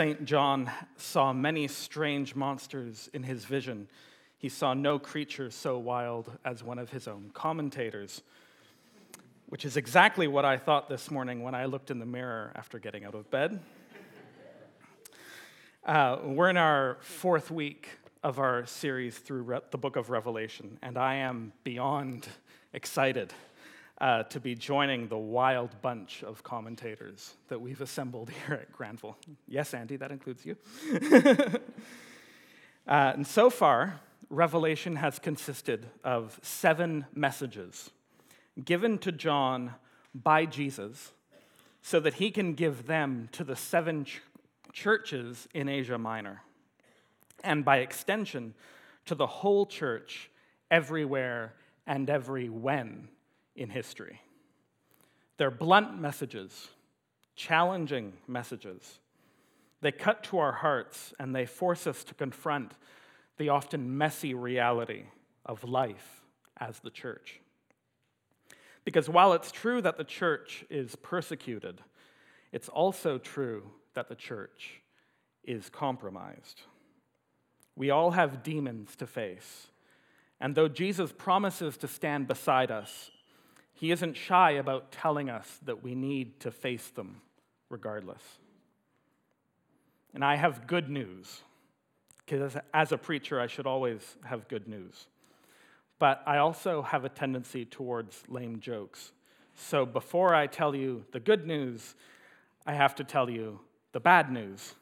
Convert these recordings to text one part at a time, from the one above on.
St. John saw many strange monsters in his vision. He saw no creature so wild as one of his own commentators, which is exactly what I thought this morning when I looked in the mirror after getting out of bed. Uh, we're in our fourth week of our series through Re- the book of Revelation, and I am beyond excited uh, to be joining the wild bunch of commentators that we've assembled here at Granville. Yes, Andy, that includes you. uh, and so far, Revelation has consisted of seven messages given to John by Jesus so that he can give them to the seven ch- churches in Asia Minor, and by extension, to the whole church everywhere and every when in history. They're blunt messages, challenging messages. They cut to our hearts and they force us to confront the often messy reality of life as the church. Because while it's true that the church is persecuted, it's also true that the church is compromised. We all have demons to face. And though Jesus promises to stand beside us he isn't shy about telling us that we need to face them regardless. And I have good news, because as a preacher, I should always have good news. But I also have a tendency towards lame jokes. So before I tell you the good news, I have to tell you the bad news.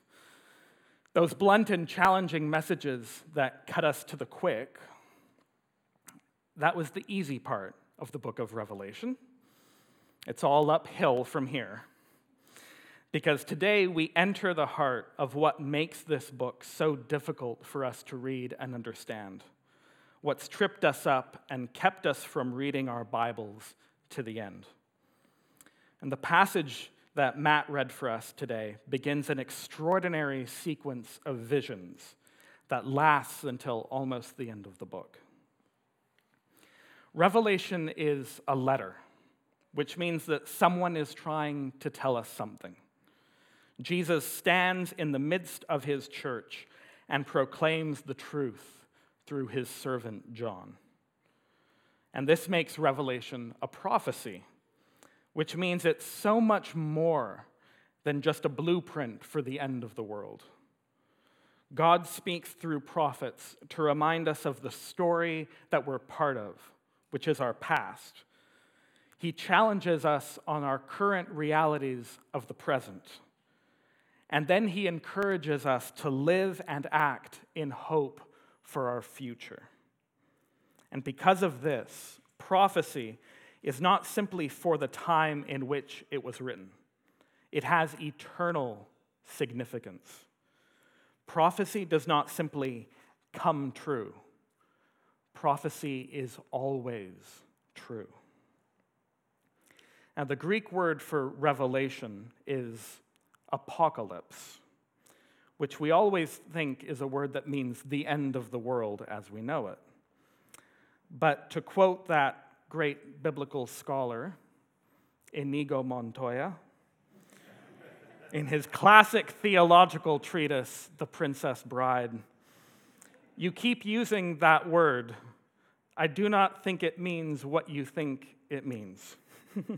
Those blunt and challenging messages that cut us to the quick, that was the easy part of the book of Revelation. It's all uphill from here. Because today we enter the heart of what makes this book so difficult for us to read and understand. What's tripped us up and kept us from reading our Bibles to the end. And the passage that Matt read for us today begins an extraordinary sequence of visions that lasts until almost the end of the book. Revelation is a letter, which means that someone is trying to tell us something. Jesus stands in the midst of his church and proclaims the truth through his servant John. And this makes Revelation a prophecy, which means it's so much more than just a blueprint for the end of the world. God speaks through prophets to remind us of the story that we're part of which is our past. He challenges us on our current realities of the present. And then he encourages us to live and act in hope for our future. And because of this, prophecy is not simply for the time in which it was written, it has eternal significance. Prophecy does not simply come true prophecy is always true. Now, the Greek word for revelation is apocalypse, which we always think is a word that means the end of the world as we know it. But to quote that great biblical scholar, Inigo Montoya, in his classic theological treatise, The Princess Bride, you keep using that word I do not think it means what you think it means.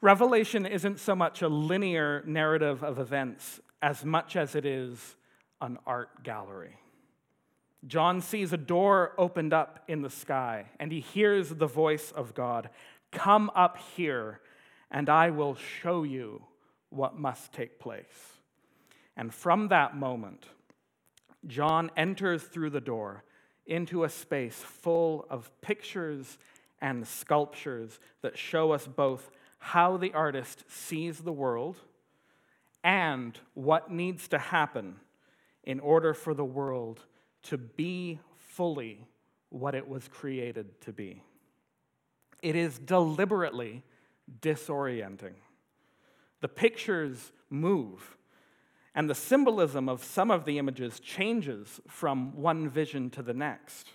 Revelation isn't so much a linear narrative of events as much as it is an art gallery. John sees a door opened up in the sky, and he hears the voice of God Come up here, and I will show you what must take place. And from that moment, John enters through the door into a space full of pictures and sculptures that show us both how the artist sees the world and what needs to happen in order for the world to be fully what it was created to be. It is deliberately disorienting. The pictures move and the symbolism of some of the images changes from one vision to the next.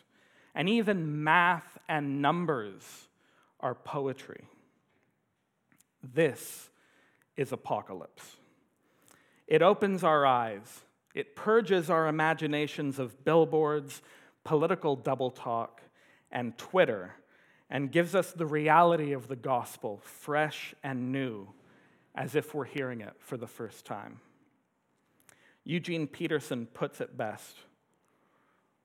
And even math and numbers are poetry. This is apocalypse. It opens our eyes, it purges our imaginations of billboards, political double talk, and Twitter, and gives us the reality of the gospel, fresh and new, as if we're hearing it for the first time. Eugene Peterson puts it best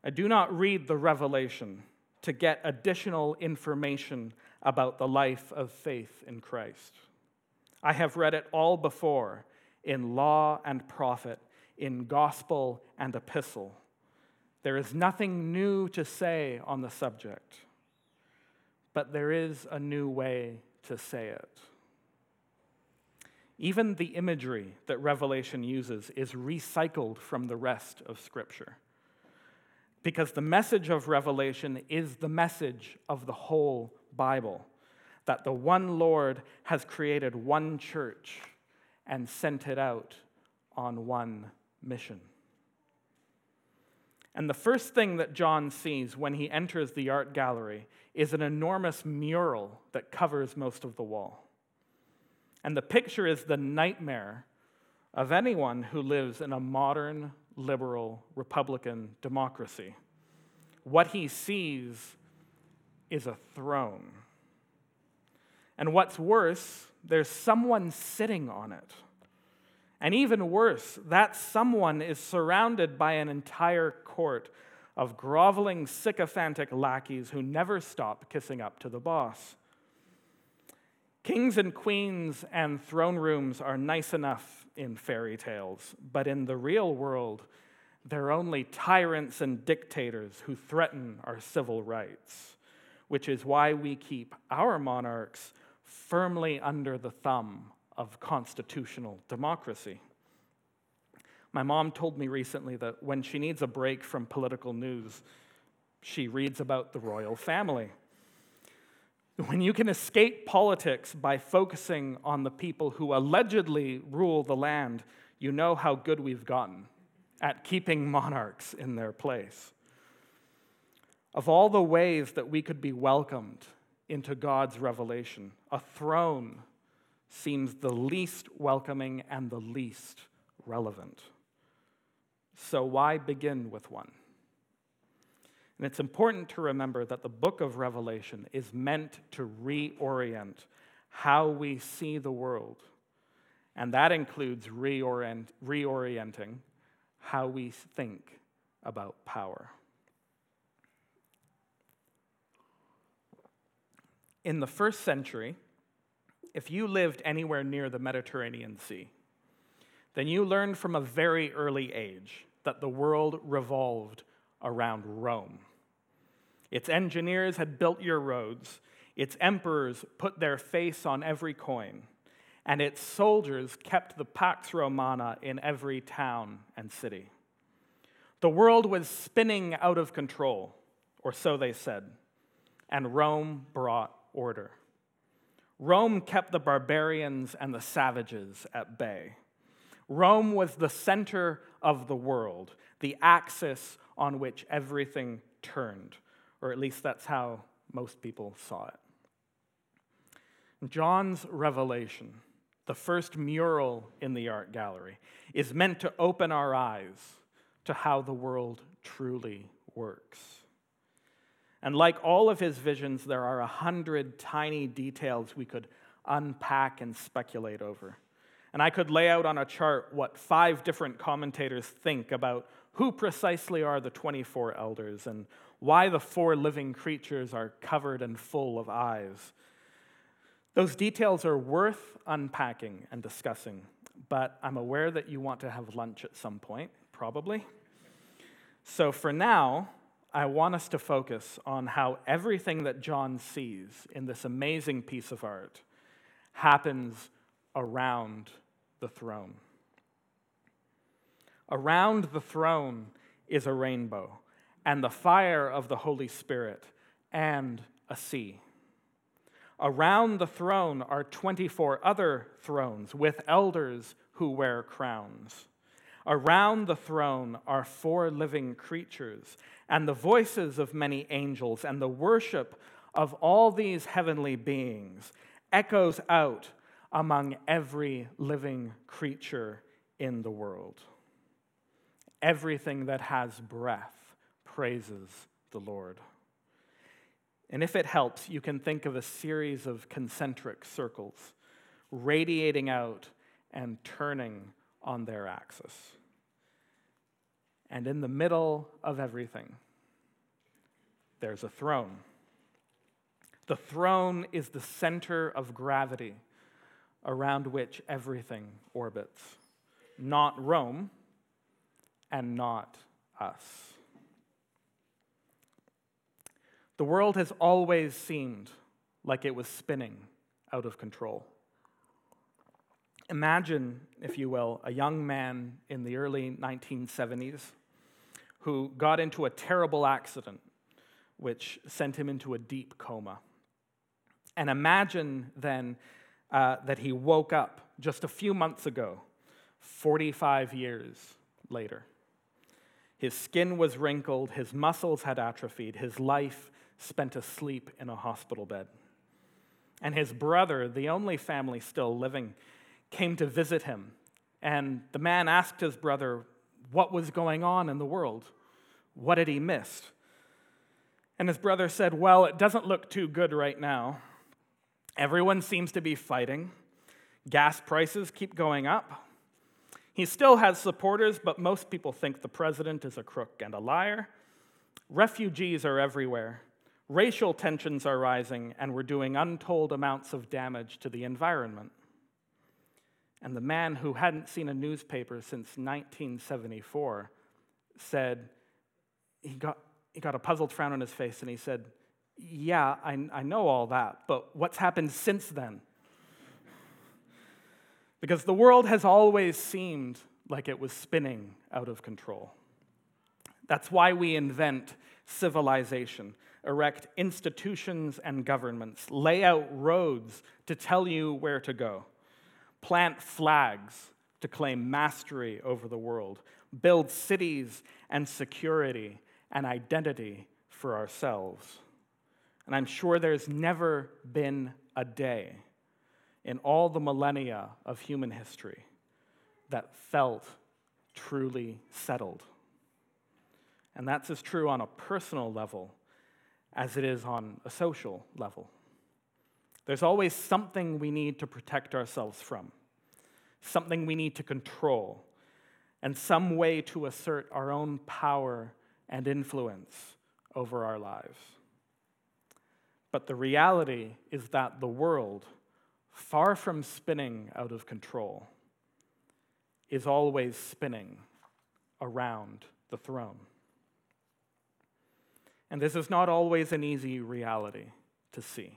I do not read the Revelation to get additional information about the life of faith in Christ. I have read it all before in law and prophet, in gospel and epistle. There is nothing new to say on the subject, but there is a new way to say it. Even the imagery that Revelation uses is recycled from the rest of Scripture. Because the message of Revelation is the message of the whole Bible that the one Lord has created one church and sent it out on one mission. And the first thing that John sees when he enters the art gallery is an enormous mural that covers most of the wall. And the picture is the nightmare of anyone who lives in a modern, liberal, Republican democracy. What he sees is a throne. And what's worse, there's someone sitting on it. And even worse, that someone is surrounded by an entire court of groveling, sycophantic lackeys who never stop kissing up to the boss. Kings and queens and throne rooms are nice enough in fairy tales, but in the real world, they're only tyrants and dictators who threaten our civil rights, which is why we keep our monarchs firmly under the thumb of constitutional democracy. My mom told me recently that when she needs a break from political news, she reads about the royal family. When you can escape politics by focusing on the people who allegedly rule the land, you know how good we've gotten at keeping monarchs in their place. Of all the ways that we could be welcomed into God's revelation, a throne seems the least welcoming and the least relevant. So, why begin with one? And it's important to remember that the book of Revelation is meant to reorient how we see the world. And that includes reorient, reorienting how we think about power. In the first century, if you lived anywhere near the Mediterranean Sea, then you learned from a very early age that the world revolved around Rome. Its engineers had built your roads, its emperors put their face on every coin, and its soldiers kept the Pax Romana in every town and city. The world was spinning out of control, or so they said, and Rome brought order. Rome kept the barbarians and the savages at bay. Rome was the center of the world, the axis on which everything turned, or at least that's how most people saw it. John's revelation, the first mural in the art gallery, is meant to open our eyes to how the world truly works. And like all of his visions, there are a hundred tiny details we could unpack and speculate over. And I could lay out on a chart what five different commentators think about who precisely are the 24 elders and why the four living creatures are covered and full of eyes. Those details are worth unpacking and discussing, but I'm aware that you want to have lunch at some point, probably. So for now, I want us to focus on how everything that John sees in this amazing piece of art happens around the throne. Around the throne is a rainbow, and the fire of the Holy Spirit, and a sea. Around the throne are 24 other thrones with elders who wear crowns. Around the throne are four living creatures, and the voices of many angels, and the worship of all these heavenly beings echoes out among every living creature in the world. Everything that has breath praises the Lord. And if it helps, you can think of a series of concentric circles radiating out and turning on their axis. And in the middle of everything, there's a throne. The throne is the center of gravity around which everything orbits, not Rome and not us. The world has always seemed like it was spinning out of control. Imagine, if you will, a young man in the early 1970s who got into a terrible accident which sent him into a deep coma. And imagine then uh, that he woke up just a few months ago, 45 years later. His skin was wrinkled, his muscles had atrophied, his life spent asleep in a hospital bed. And his brother, the only family still living, came to visit him. And the man asked his brother what was going on in the world. What had he missed? And his brother said, Well, it doesn't look too good right now. Everyone seems to be fighting. Gas prices keep going up. He still has supporters, but most people think the president is a crook and a liar. Refugees are everywhere. Racial tensions are rising, and we're doing untold amounts of damage to the environment. And the man who hadn't seen a newspaper since 1974 said, he got, he got a puzzled frown on his face and he said, Yeah, I, I know all that, but what's happened since then? Because the world has always seemed like it was spinning out of control. That's why we invent civilization, erect institutions and governments, lay out roads to tell you where to go, plant flags to claim mastery over the world, build cities and security and identity for ourselves. And I'm sure there's never been a day in all the millennia of human history that felt truly settled. And that's as true on a personal level as it is on a social level. There's always something we need to protect ourselves from, something we need to control, and some way to assert our own power and influence over our lives. But the reality is that the world, far from spinning out of control, is always spinning around the throne. And this is not always an easy reality to see.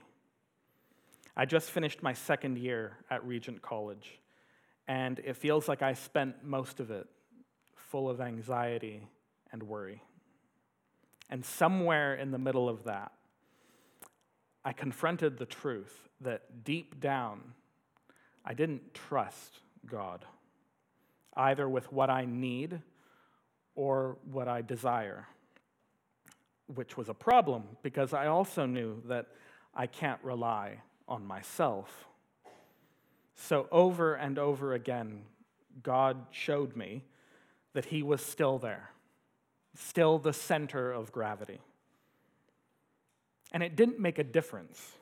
I just finished my second year at Regent College, and it feels like I spent most of it full of anxiety and worry. And somewhere in the middle of that, I confronted the truth that deep down, I didn't trust God, either with what I need or what I desire, which was a problem because I also knew that I can't rely on myself. So, over and over again, God showed me that He was still there still the center of gravity. And it didn't make a difference.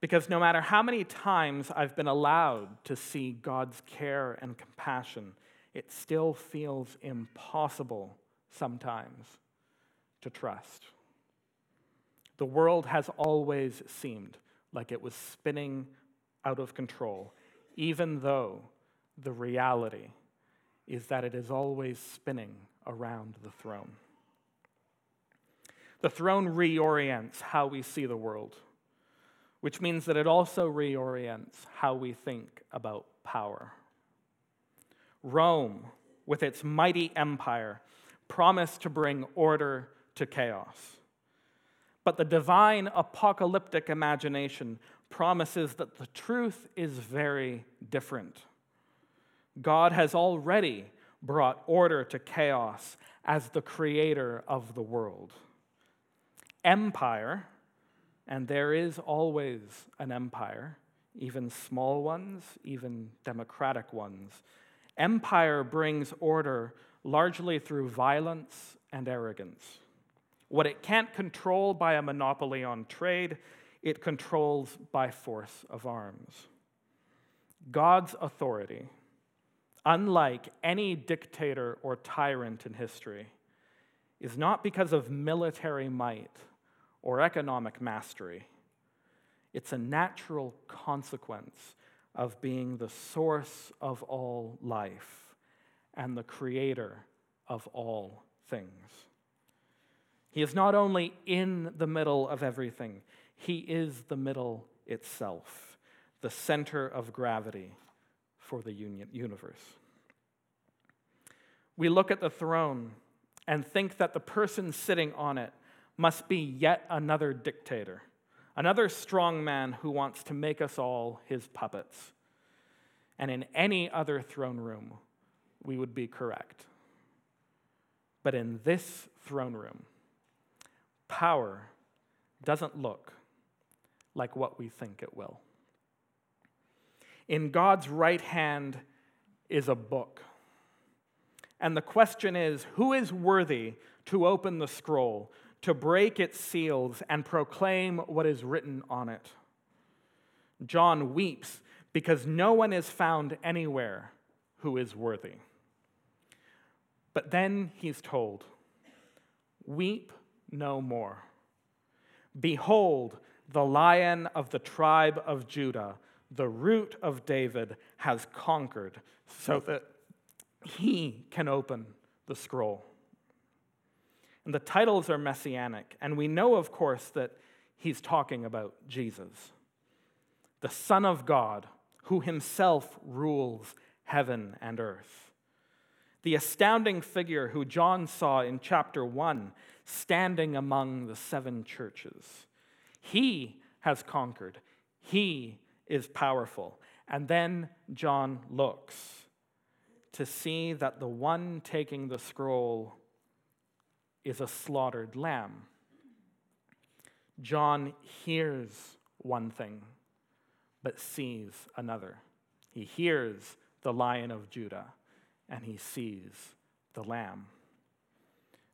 Because no matter how many times I've been allowed to see God's care and compassion, it still feels impossible sometimes to trust. The world has always seemed like it was spinning out of control, even though the reality is that it is always spinning around the throne. The throne reorients how we see the world, which means that it also reorients how we think about power. Rome, with its mighty empire, promised to bring order to chaos. But the divine apocalyptic imagination promises that the truth is very different. God has already brought order to chaos as the creator of the world. Empire, and there is always an empire, even small ones, even democratic ones, Empire brings order largely through violence and arrogance. What it can't control by a monopoly on trade, it controls by force of arms. God's authority, unlike any dictator or tyrant in history, is not because of military might or economic mastery. It's a natural consequence of being the source of all life and the creator of all things. He is not only in the middle of everything, he is the middle itself, the center of gravity for the universe. We look at the throne and think that the person sitting on it must be yet another dictator, another strong man who wants to make us all his puppets. And in any other throne room, we would be correct. But in this throne room, power doesn't look like what we think it will. In God's right hand is a book. And the question is who is worthy to open the scroll, to break its seals, and proclaim what is written on it? John weeps because no one is found anywhere who is worthy. But then he's told, Weep no more. Behold, the lion of the tribe of Judah, the root of David, has conquered so that he can open the scroll. And the titles are messianic, and we know, of course, that he's talking about Jesus, the Son of God, who himself rules heaven and earth. The astounding figure who John saw in chapter 1 standing among the seven churches. He has conquered, he is powerful. And then John looks to see that the one taking the scroll is a slaughtered lamb. John hears one thing, but sees another. He hears the lion of Judah, and he sees the lamb.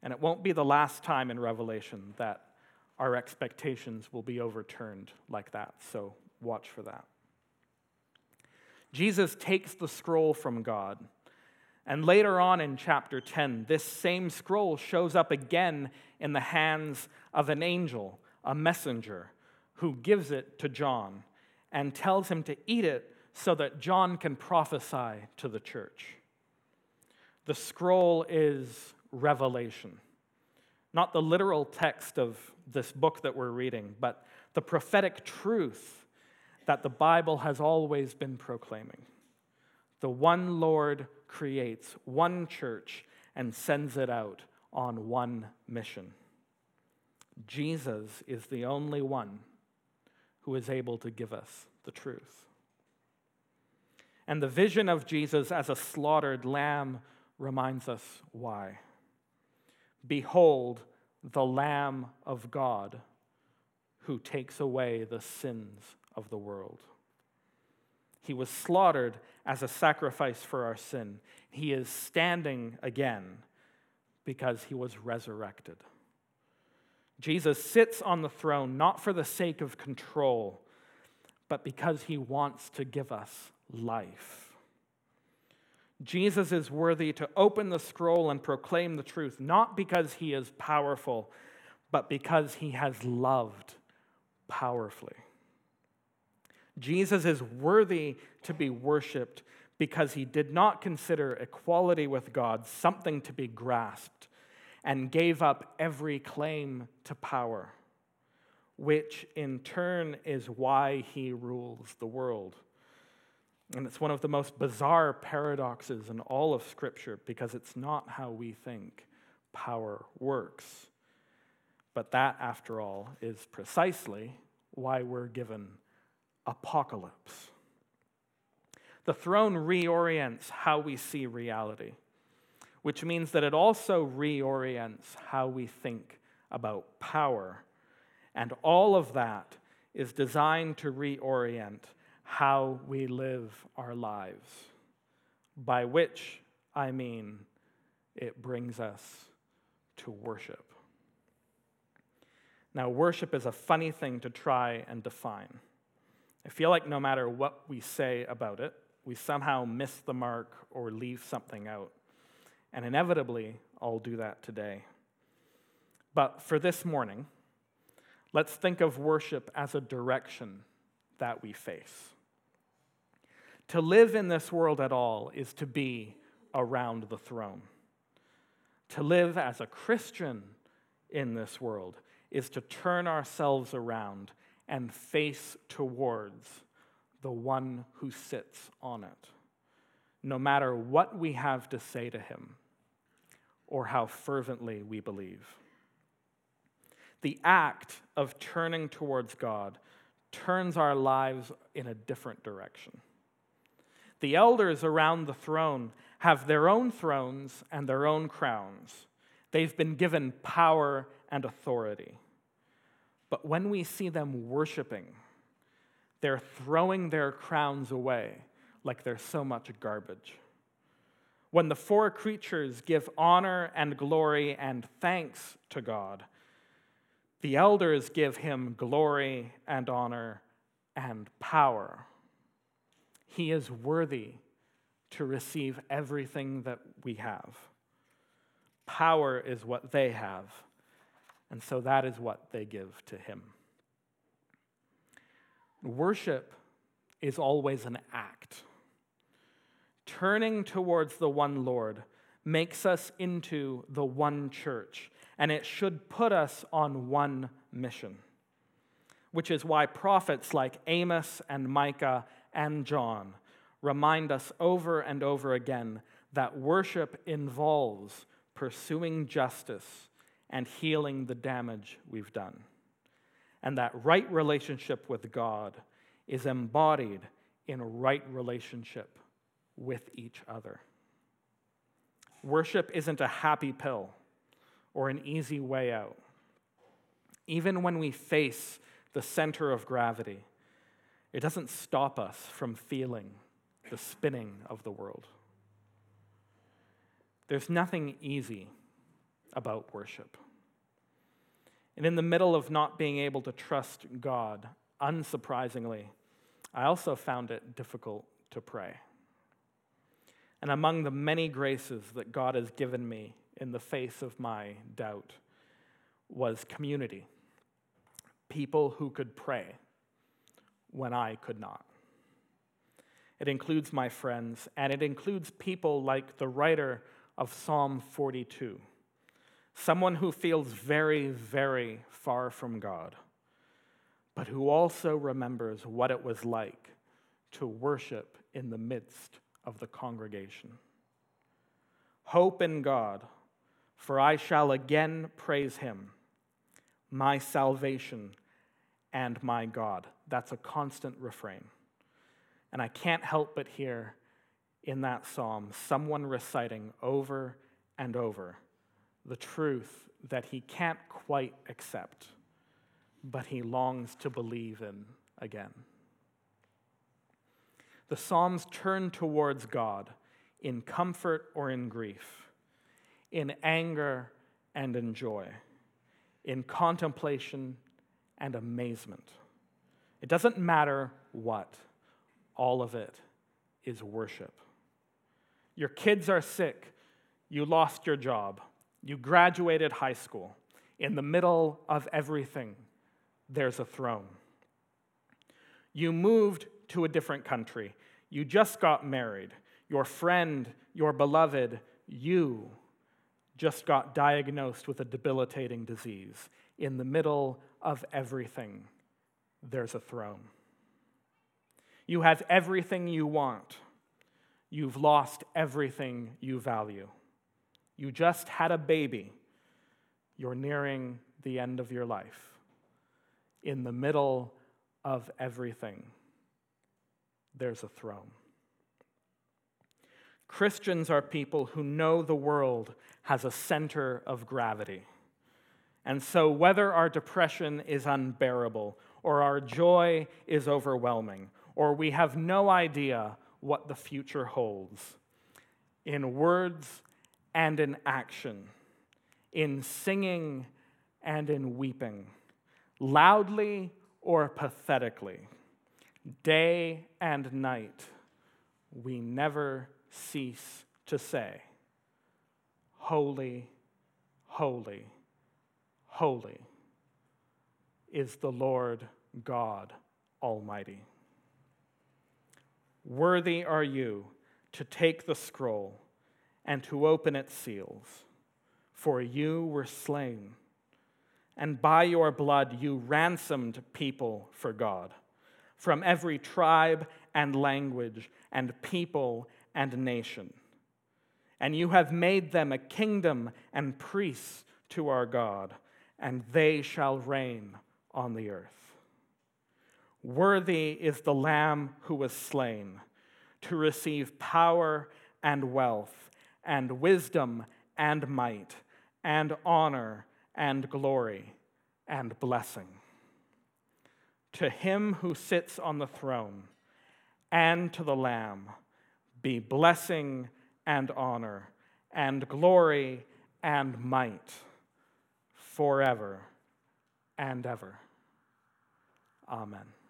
And it won't be the last time in Revelation that our expectations will be overturned like that. So watch for that. Jesus takes the scroll from God. And later on in chapter 10, this same scroll shows up again in the hands of an angel, a messenger, who gives it to John and tells him to eat it so that John can prophesy to the church. The scroll is revelation. Not the literal text of this book that we're reading, but the prophetic truth that the Bible has always been proclaiming. The one Lord creates one church and sends it out on one mission. Jesus is the only one who is able to give us the truth. And the vision of Jesus as a slaughtered lamb reminds us why. Behold, the Lamb of God who takes away the sins of the world. He was slaughtered as a sacrifice for our sin. He is standing again because he was resurrected. Jesus sits on the throne not for the sake of control, but because he wants to give us life. Jesus is worthy to open the scroll and proclaim the truth, not because he is powerful, but because he has loved powerfully. Jesus is worthy to be worshiped because he did not consider equality with God something to be grasped and gave up every claim to power, which in turn is why he rules the world. And it's one of the most bizarre paradoxes in all of Scripture because it's not how we think power works. But that, after all, is precisely why we're given apocalypse. The throne reorients how we see reality, which means that it also reorients how we think about power. And all of that is designed to reorient how we live our lives. by which I mean it brings us to worship. Now, worship is a funny thing to try and define. I feel like no matter what we say about it, we somehow miss the mark or leave something out. And inevitably, I'll do that today. But for this morning, let's think of worship as a direction that we face. To live in this world at all is to be around the throne. To live as a Christian in this world is to turn ourselves around and face towards the one who sits on it, no matter what we have to say to him or how fervently we believe. The act of turning towards God turns our lives in a different direction. The elders around the throne have their own thrones and their own crowns. They've been given power and authority. But when we see them worshiping, they're throwing their crowns away like they're so much garbage. When the four creatures give honor and glory and thanks to God, the elders give him glory and honor and power. He is worthy to receive everything that we have. Power is what they have and so that is what they give to him. Worship is always an act. Turning towards the one Lord makes us into the one church, and it should put us on one mission, which is why prophets like Amos and Micah and John remind us over and over again that worship involves pursuing justice and healing the damage we've done. And that right relationship with God is embodied in a right relationship with each other. Worship isn't a happy pill or an easy way out. Even when we face the center of gravity, it doesn't stop us from feeling the spinning of the world. There's nothing easy about worship. And in the middle of not being able to trust God, unsurprisingly, I also found it difficult to pray. And among the many graces that God has given me in the face of my doubt was community. People who could pray when I could not. It includes my friends, and it includes people like the writer of Psalm 42 someone who feels very, very far from God, but who also remembers what it was like to worship in the midst of the congregation. Hope in God, for I shall again praise him, my salvation and my God. That's a constant refrain. And I can't help but hear in that psalm someone reciting over and over the truth that he can't quite accept, but he longs to believe in again. The Psalms turn towards God in comfort or in grief, in anger and in joy, in contemplation and amazement. It doesn't matter what, all of it is worship. Your kids are sick, you lost your job you graduated high school. In the middle of everything, there's a throne. You moved to a different country. You just got married. Your friend, your beloved, you just got diagnosed with a debilitating disease. In the middle of everything, there's a throne. You have everything you want. You've lost everything you value. You just had a baby. You're nearing the end of your life. In the middle of everything, there's a throne. Christians are people who know the world has a center of gravity. And so, whether our depression is unbearable, or our joy is overwhelming, or we have no idea what the future holds, in words and in action, in singing and in weeping, loudly or pathetically, day and night, we never cease to say, Holy, holy, holy is the Lord God Almighty. Worthy are you to take the scroll and to open its seals, for you were slain, and by your blood you ransomed people for God from every tribe and language and people and nation. And you have made them a kingdom and priests to our God, and they shall reign on the earth. Worthy is the Lamb who was slain to receive power and wealth, and wisdom and might, and honor and glory and blessing. To him who sits on the throne and to the Lamb be blessing and honor and glory and might forever and ever. Amen.